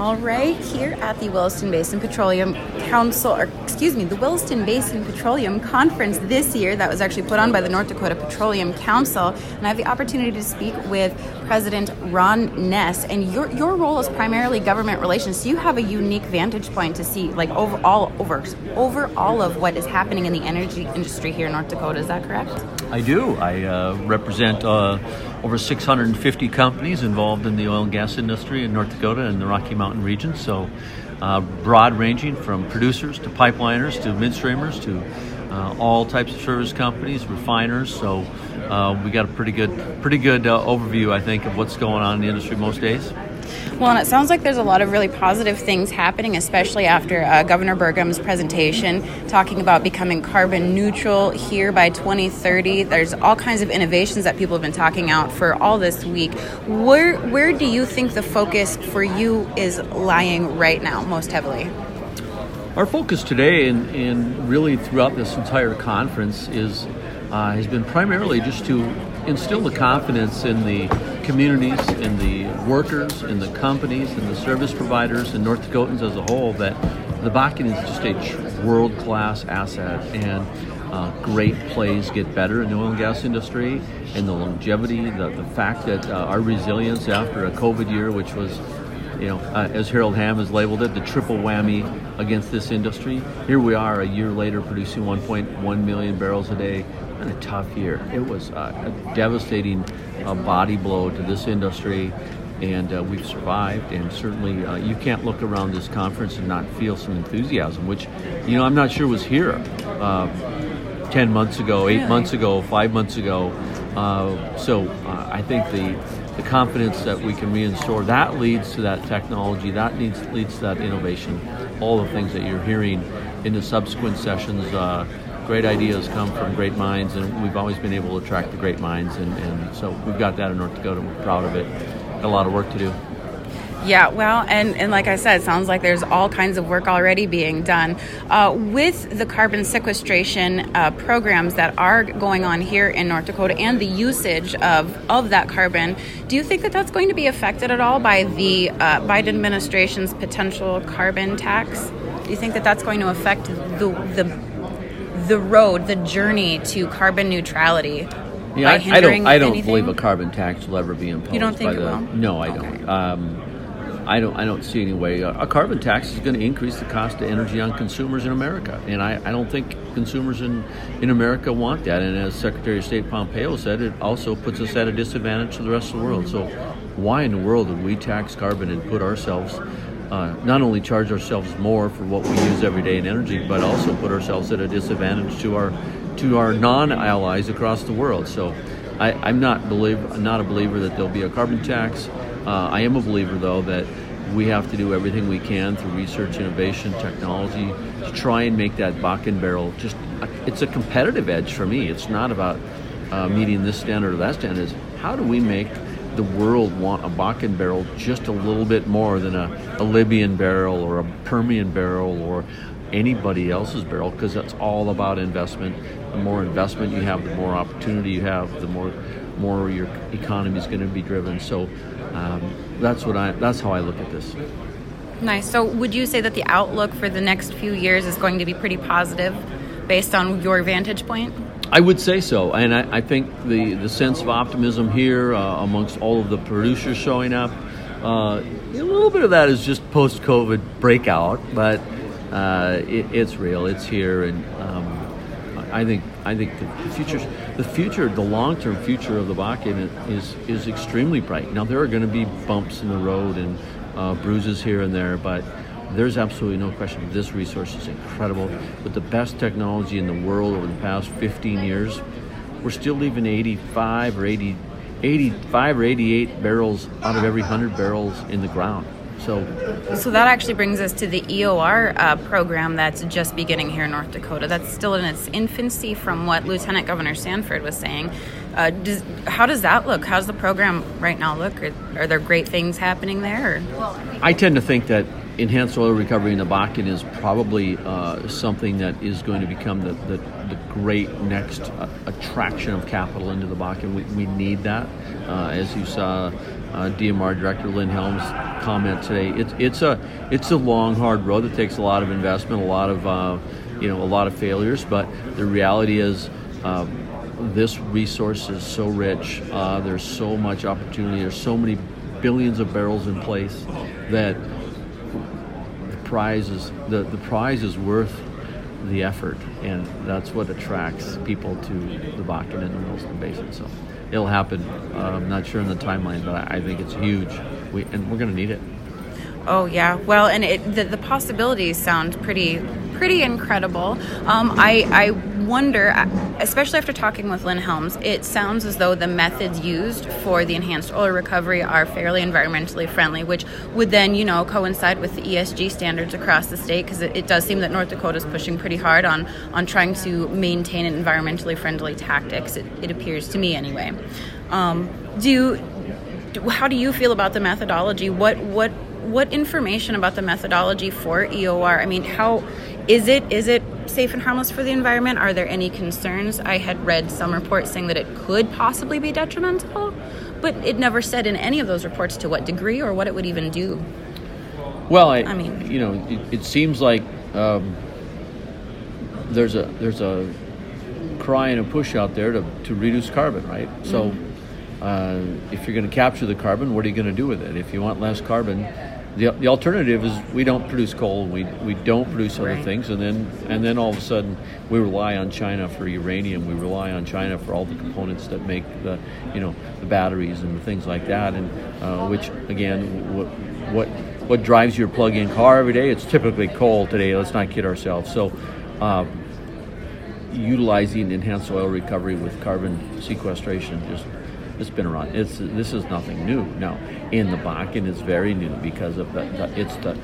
All right, here at the Williston Basin Petroleum Council, or excuse me, the Williston Basin Petroleum Conference this year that was actually put on by the North Dakota Petroleum Council, and I have the opportunity to speak with President Ron Ness. And your your role is primarily government relations, so you have a unique vantage point to see, like over all over over all of what is happening in the energy industry here in North Dakota. Is that correct? I do. I uh, represent uh, over 650 companies involved in the oil and gas industry in North Dakota and the Rocky Mountain region. So, uh, broad ranging from producers to pipeliners to midstreamers to uh, all types of service companies, refiners. So, uh, we got a pretty good, pretty good uh, overview, I think, of what's going on in the industry most days. Well, and it sounds like there's a lot of really positive things happening, especially after uh, Governor Burgum's presentation talking about becoming carbon neutral here by 2030. There's all kinds of innovations that people have been talking out for all this week. Where where do you think the focus for you is lying right now most heavily? Our focus today and, and really throughout this entire conference is uh, has been primarily just to instill the confidence in the communities, in the workers, in the companies, in the service providers, and North Dakotans as a whole that the Bakken is just a world class asset and uh, great plays get better in the oil and gas industry and the longevity, the, the fact that uh, our resilience after a COVID year, which was you know, uh, as Harold Hamm has labeled it, the triple whammy against this industry. Here we are a year later producing 1.1 million barrels a day been a tough year. It was uh, a devastating uh, body blow to this industry, and uh, we've survived. And certainly, uh, you can't look around this conference and not feel some enthusiasm, which, you know, I'm not sure was here uh, 10 months ago, eight really? months ago, five months ago. Uh, so I think the the confidence that we can reinstore that leads to that technology, that needs leads to that innovation, all the things that you're hearing in the subsequent sessions uh, great ideas come from great minds, and we've always been able to attract the great minds, and, and so we've got that in North Dakota. We're proud of it. Got a lot of work to do. Yeah, well, and, and like I said, it sounds like there's all kinds of work already being done. Uh, with the carbon sequestration uh, programs that are going on here in North Dakota and the usage of, of that carbon, do you think that that's going to be affected at all by the uh, Biden administration's potential carbon tax? Do you think that that's going to affect the, the the road, the journey to carbon neutrality. Yeah, I, I, don't. I don't believe a carbon tax will ever be imposed. You don't think by the, will? No, I okay. don't. Um, I don't. I don't see any way. A, carbon tax is going to increase the cost of energy on consumers in America, and I, I don't think consumers in in America want that. And as Secretary of State Pompeo said, it also puts us at a disadvantage to the rest of the world. So, why in the world would we tax carbon and put ourselves uh, not only charge ourselves more for what we use every day in energy, but also put ourselves at a disadvantage to our to our non-allies across the world. So, I, am not believe not a believer that there'll be a carbon tax. Uh, I am a believer though that we have to do everything we can through research, innovation, technology to try and make that Bakken barrel just. It's a competitive edge for me. It's not about uh, meeting this standard or that standard. Is how do we make the world want a Bakken barrel just a little bit more than a, a Libyan barrel or a Permian barrel or anybody else's barrel because that's all about investment. The more investment you have, the more opportunity you have, the more more your economy is going to be driven. So um, that's what I that's how I look at this. Nice. So would you say that the outlook for the next few years is going to be pretty positive based on your vantage point? I would say so, and I, I think the, the sense of optimism here uh, amongst all of the producers showing up, uh, a little bit of that is just post COVID breakout, but uh, it, it's real, it's here, and um, I think I think the future, the future, the long term future of the Bakken is is extremely bright. Now there are going to be bumps in the road and uh, bruises here and there, but there's absolutely no question this resource is incredible. With the best technology in the world over the past 15 years, we're still leaving 85 or 80, 85 or 88 barrels out of every 100 barrels in the ground. So, so that actually brings us to the EOR uh, program that's just beginning here in North Dakota. That's still in its infancy, from what Lieutenant Governor Sanford was saying. Uh, does, how does that look? How's the program right now look? Are, are there great things happening there? I tend to think that enhanced oil recovery in the Bakken is probably uh, something that is going to become the, the, the great next uh, attraction of capital into the Bakken. We, we need that. Uh, as you saw uh, DMR Director Lynn Helms comment today. It's it's a it's a long, hard road that takes a lot of investment, a lot of uh, you know, a lot of failures. But the reality is, um, this resource is so rich. Uh, there's so much opportunity. There's so many billions of barrels in place that the prize is the, the prize is worth the effort, and that's what attracts people to the Bakken and the Williston Basin. So it'll happen. Uh, I'm not sure in the timeline, but I, I think it's huge. We, and we're going to need it. Oh yeah, well, and it, the, the possibilities sound pretty pretty incredible. Um, I, I wonder, especially after talking with Lynn Helms, it sounds as though the methods used for the enhanced oil recovery are fairly environmentally friendly, which would then, you know, coincide with the ESG standards across the state because it, it, does seem that North Dakota is pushing pretty hard on, on trying to maintain an environmentally friendly tactics, it, it appears to me anyway. Um, do you, how do you feel about the methodology? What, what what information about the methodology for EOR? I mean, how is it is it safe and harmless for the environment? Are there any concerns? I had read some reports saying that it could possibly be detrimental, but it never said in any of those reports to what degree or what it would even do. Well, I, I mean, you know, it, it seems like um, there's a there's a cry and a push out there to, to reduce carbon, right? So, mm-hmm. uh, if you're going to capture the carbon, what are you going to do with it? If you want less carbon, the, the alternative is we don't produce coal, we, we don't produce other right. things, and then and then all of a sudden we rely on China for uranium. We rely on China for all the components that make the you know the batteries and the things like that, and uh, which again what what what drives your plug-in car every day? It's typically coal today. Let's not kid ourselves. So. Uh, utilizing enhanced oil recovery with carbon sequestration just it's been around. It's this is nothing new. Now, in the Bakken, it's very new because of the, the it's the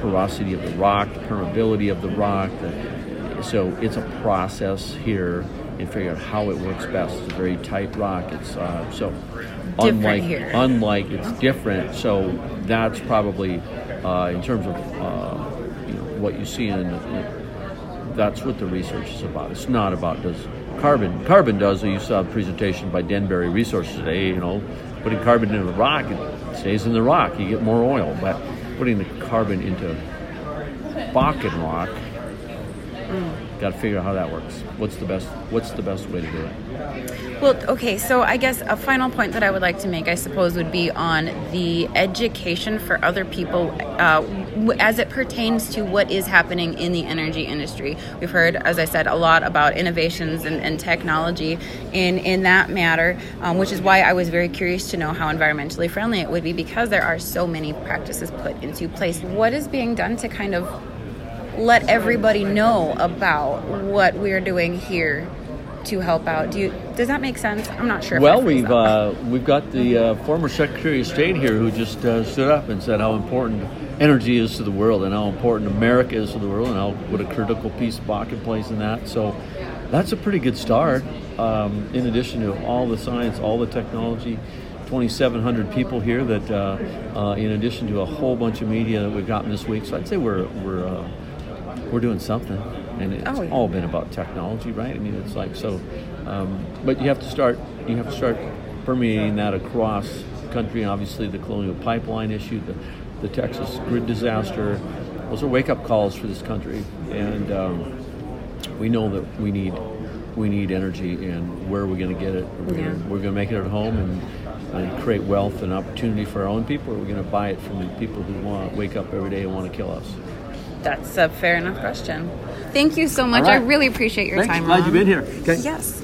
porosity of the rock, the permeability of the rock. The, so it's a process here and figure out how it works best. It's a very tight rock. It's uh, so different unlike here. unlike it's different. So that's probably uh, in terms of uh, you know what you see in. The, that's what the research is about. It's not about does carbon. Carbon does. You saw a presentation by Denbury Resources today. You know, putting carbon into the rock, it stays in the rock. You get more oil. But putting the carbon into Bakken rock, mm. got to figure out how that works. What's the best? What's the best way to do it? Well, okay, so I guess a final point that I would like to make, I suppose, would be on the education for other people uh, as it pertains to what is happening in the energy industry. We've heard, as I said, a lot about innovations and, and technology in, in that matter, um, which is why I was very curious to know how environmentally friendly it would be because there are so many practices put into place. What is being done to kind of let everybody know about what we're doing here to help out. Do you does that make sense? I'm not sure. Well, we've uh, we've got the uh, former Secretary of State here who just uh, stood up and said how important energy is to the world and how important America is to the world and how what a critical piece Bakken plays in that. So that's a pretty good start. Um, in addition to all the science, all the technology. 2,700 people here. That, uh, uh, in addition to a whole bunch of media that we've gotten this week, so I'd say we're we're uh, we're doing something and it's oh, yeah. all been about technology, right? I mean, it's like so, um, but you have to start you have to start permeating that across the country. Obviously, the Colonial Pipeline issue, the the Texas grid disaster, those are wake up calls for this country, and um, we know that we need we need energy, and where are we going to get it? We're yeah. going to make it at home and. And create wealth and opportunity for our own people, or are we going to buy it from the people who want wake up every day and want to kill us? That's a fair enough question. Thank you so much. Right. I really appreciate your Thanks. time. Glad you've been here. Okay. Yes.